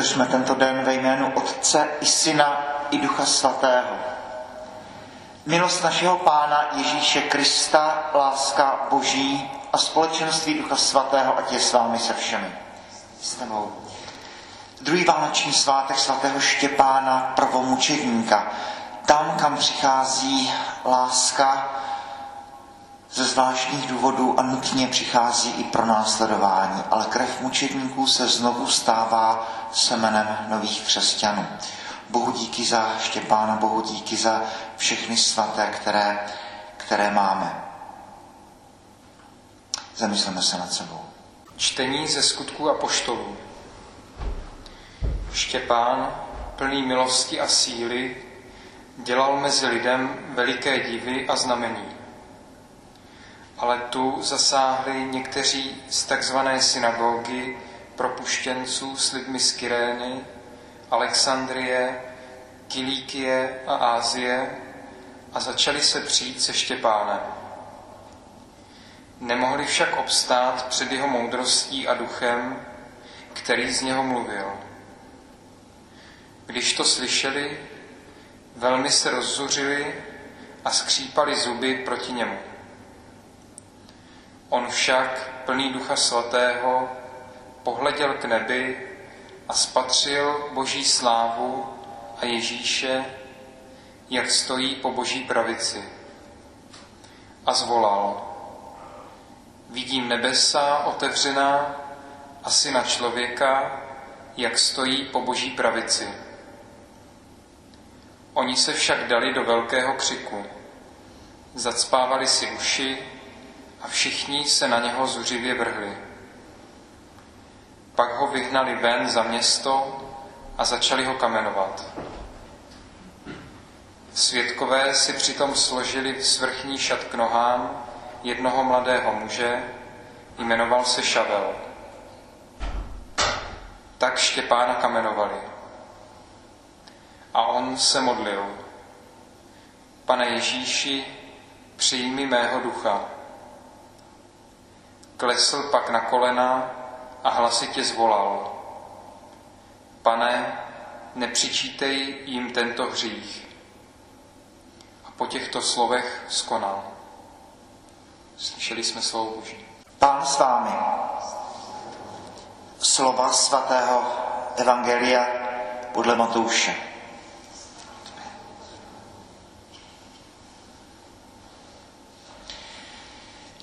Otevřme tento den ve jménu Otce i Syna i Ducha Svatého. Milost našeho Pána Ježíše Krista, láska Boží a společenství Ducha Svatého, ať je s vámi se všemi. S tebou. Druhý vánoční svátek svatého Štěpána, prvomučedníka. Tam, kam přichází láska ze zvláštních důvodů a nutně přichází i pro následování, ale krev mučedníků se znovu stává semenem nových křesťanů. Bohu díky za Štěpána, Bohu díky za všechny svaté, které, které máme. Zamysleme se nad sebou. Čtení ze skutků a poštolů. Štěpán, plný milosti a síly, dělal mezi lidem veliké divy a znamení. Ale tu zasáhli někteří z takzvané synagogy propuštěnců s lidmi z Kyrény, Alexandrie, Kilíkie a Ázie a začali se přijít se Štěpánem. Nemohli však obstát před jeho moudrostí a duchem, který z něho mluvil. Když to slyšeli, velmi se rozzuřili a skřípali zuby proti němu. On však, plný ducha svatého, pohleděl k nebi a spatřil boží slávu a Ježíše, jak stojí po boží pravici. A zvolal, vidím nebesa otevřená a syna člověka, jak stojí po boží pravici. Oni se však dali do velkého křiku. Zacpávali si uši a všichni se na něho zuřivě vrhli. Pak ho vyhnali ven za město a začali ho kamenovat. Svědkové si přitom složili svrchní šat k nohám jednoho mladého muže, jmenoval se Šavel. Tak Štěpána kamenovali. A on se modlil. Pane Ježíši, přijmi mého ducha. Klesl pak na kolena a hlasitě zvolal. Pane, nepřičítej jim tento hřích. A po těchto slovech skonal. Slyšeli jsme slovo Boží. Pán s vámi. Slova svatého Evangelia podle Matouše.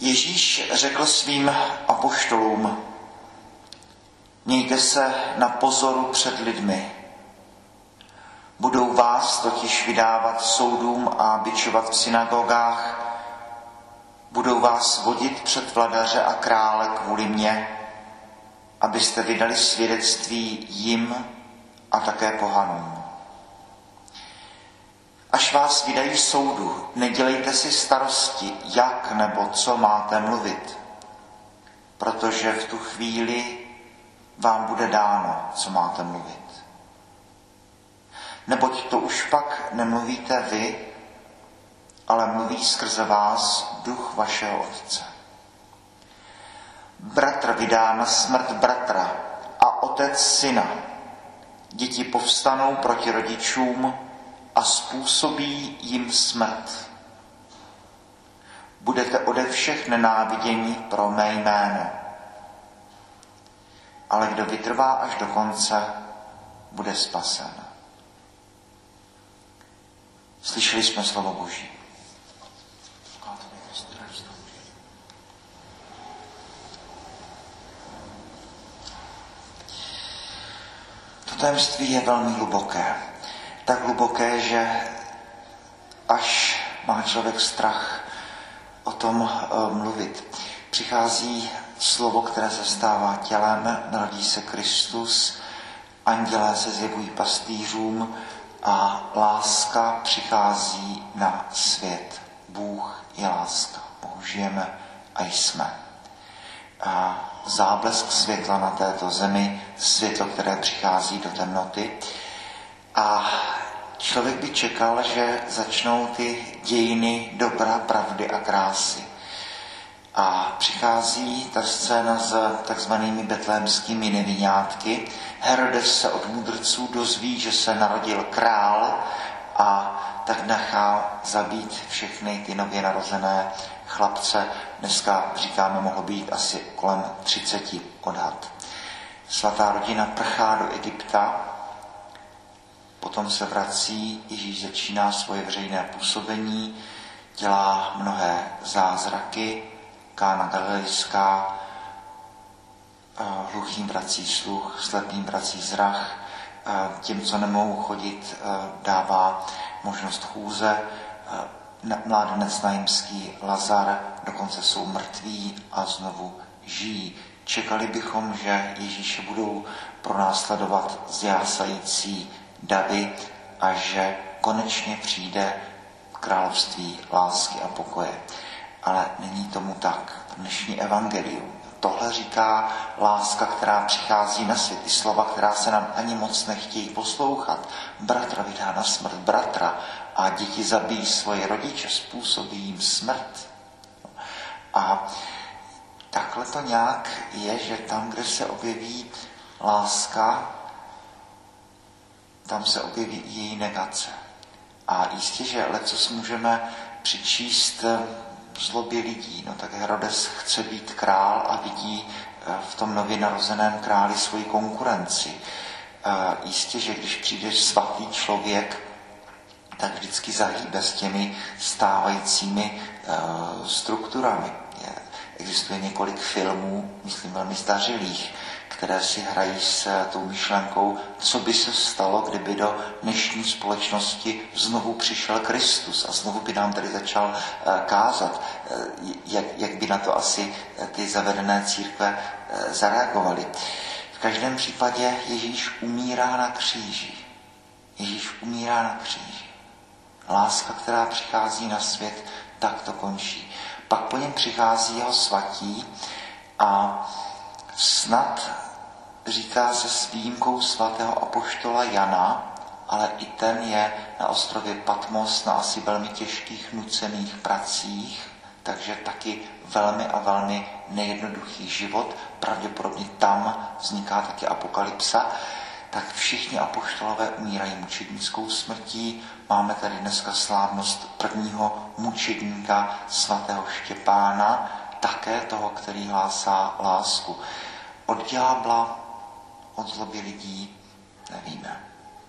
Ježíš řekl svým apoštolům, mějte se na pozoru před lidmi. Budou vás totiž vydávat soudům a bičovat v synagogách, budou vás vodit před vladaře a krále kvůli mně, abyste vydali svědectví jim a také pohanům. Až vás vydají soudu, nedělejte si starosti, jak nebo co máte mluvit, protože v tu chvíli vám bude dáno, co máte mluvit. Neboť to už pak nemluvíte vy, ale mluví skrze vás duch vašeho Otce. Bratr vydá na smrt bratra a otec syna. Děti povstanou proti rodičům a způsobí jim smrt. Budete ode všech nenávidění pro mé jméno. Ale kdo vytrvá až do konce, bude spasen. Slyšeli jsme slovo Boží. To tajemství je velmi hluboké. Tak hluboké, že až má člověk strach o tom uh, mluvit. Přichází slovo, které se stává tělem, narodí se Kristus, andělé se zjevují pastýřům a láska přichází na svět. Bůh je láska. Bohu žijeme a jsme a záblesk světla na této zemi, světlo, které přichází do temnoty. A člověk by čekal, že začnou ty dějiny dobra, pravdy a krásy. A přichází ta scéna s takzvanými betlémskými nevinátky. Herodes se od mudrců dozví, že se narodil král a tak nechá zabít všechny ty nově narozené chlapce. Dneska říkáme, mohlo být asi kolem 30 odhad. Svatá rodina prchá do Egypta, potom se vrací, Ježíš začíná svoje veřejné působení, dělá mnohé zázraky, Kána Galilejská, eh, hluchým vrací sluch, slepým vrací zrach, eh, těm, co nemohou chodit, eh, dává možnost chůze, mládenec najemský Lazar dokonce jsou mrtví a znovu žijí. Čekali bychom, že Ježíše budou pronásledovat zjásající davy a že konečně přijde království lásky a pokoje. Ale není tomu tak. Dnešní evangelium. Tohle říká láska, která přichází na svět. Ty slova, která se nám ani moc nechtějí poslouchat. Bratra vydá na smrt bratra a děti zabijí svoje rodiče, způsobí jim smrt. A takhle to nějak je, že tam, kde se objeví láska, tam se objeví i její negace. A jistě, že lecos můžeme přičíst v zlobě lidí. No tak Herodes chce být král a vidí eh, v tom nově narozeném králi svoji konkurenci. Eh, jistě, že když přijde svatý člověk, tak vždycky zahýbe s těmi stávajícími eh, strukturami. Existuje několik filmů, myslím velmi zdařilých, které si hrají s eh, tou myšlenkou, co by se stalo, kdyby do dnešní společnosti znovu přišel Kristus a znovu by nám tady začal eh, kázat, eh, jak, jak by na to asi ty zavedené církve zareagovaly. V každém případě Ježíš umírá na kříži. Ježíš umírá na kříži. Láska, která přichází na svět, tak to končí. Pak po něm přichází jeho svatí a snad říká se s výjimkou svatého apoštola Jana, ale i ten je na ostrově Patmos na asi velmi těžkých nucených pracích, takže taky velmi a velmi nejednoduchý život. Pravděpodobně tam vzniká taky apokalypsa. Tak všichni apoštolové umírají mučednickou smrtí. Máme tady dneska slávnost prvního mučedníka svatého Štěpána, také toho, který hlásá lásku. Od ďábla od zloby lidí nevíme.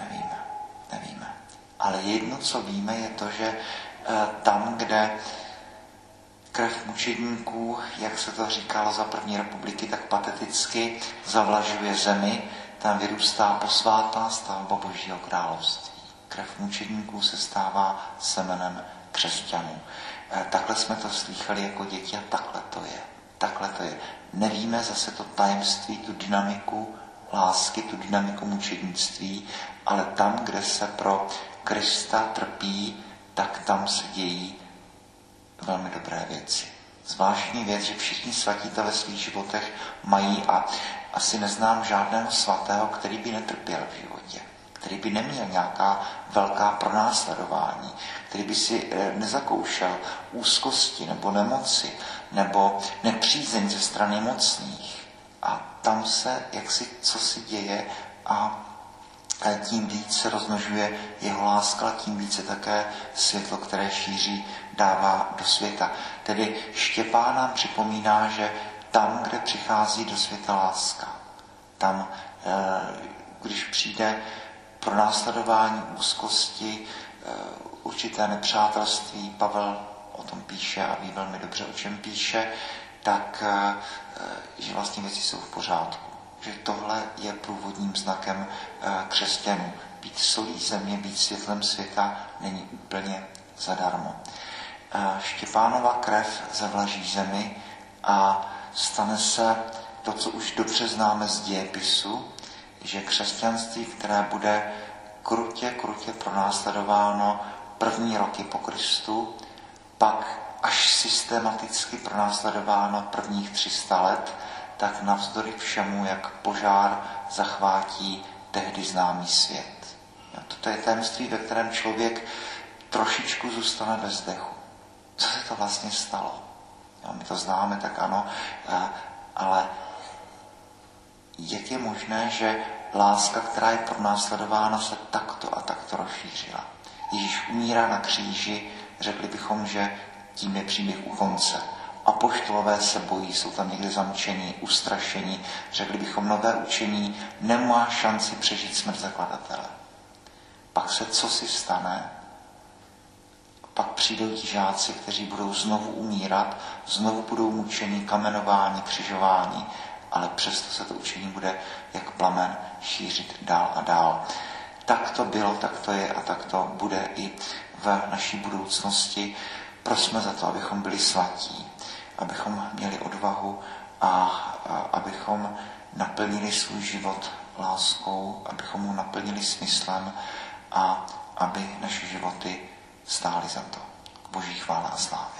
Nevíme. Nevíme. Ale jedno, co víme, je to, že eh, tam, kde krev mučedníků, jak se to říkalo za první republiky, tak pateticky zavlažuje zemi, tam vyrůstá posvátná stavba Božího království. Krev mučedníků se stává semenem křesťanů. Eh, takhle jsme to slychali jako děti a takhle to je. Takhle to je. Nevíme zase to tajemství, tu dynamiku lásky, tu dynamiku mučednictví, ale tam, kde se pro Krista trpí, tak tam se dějí velmi dobré věci. Zvláštní věc, že všichni svatí to ve svých životech mají a asi neznám žádného svatého, který by netrpěl v životě, který by neměl nějaká velká pronásledování, který by si eh, nezakoušel úzkosti nebo nemoci nebo nepřízeň ze strany mocných a tam se jaksi co si děje a tím víc se rozmnožuje jeho láska, tím více také světlo, které šíří, dává do světa. Tedy Štěpán nám připomíná, že tam, kde přichází do světa láska, tam, eh, když přijde pro následování úzkosti, eh, určité nepřátelství, Pavel o tom píše a ví velmi dobře, o čem píše, tak eh, že vlastně věci jsou v pořádku. Že tohle je průvodním znakem eh, křesťanů. Být solí země, být světlem světa není úplně zadarmo. Eh, Štěpánova krev zavlaží zemi a stane se to, co už dobře známe z dějepisu, že křesťanství, které bude krutě, krutě pronásledováno první roky po Kristu, pak až systematicky pronásledováno prvních 300 let, tak navzdory všemu, jak požár zachvátí tehdy známý svět. A toto je tajemství, ve kterém člověk trošičku zůstane bez dechu. Co se to vlastně stalo? Jo, my to známe, tak ano, ale jak je možné, že láska, která je pronásledována, se takto a takto rozšířila? Ježíš umírá na kříži, řekli bychom, že tím je příběh u konce. A poštolové se bojí, jsou tam někdy zamčení, ustrašení. Řekli bychom, nové učení nemá šanci přežít smrt zakladatele. Pak se co si stane? Pak přijdou ti žáci, kteří budou znovu umírat, znovu budou mučení, kamenování, křižování, ale přesto se to učení bude jak plamen šířit dál a dál. Tak to bylo, tak to je a tak to bude i v naší budoucnosti. Prosme za to, abychom byli svatí, abychom měli odvahu a, a abychom naplnili svůj život láskou, abychom mu naplnili smyslem a aby naše životy stály za to. Boží chvála a sláva.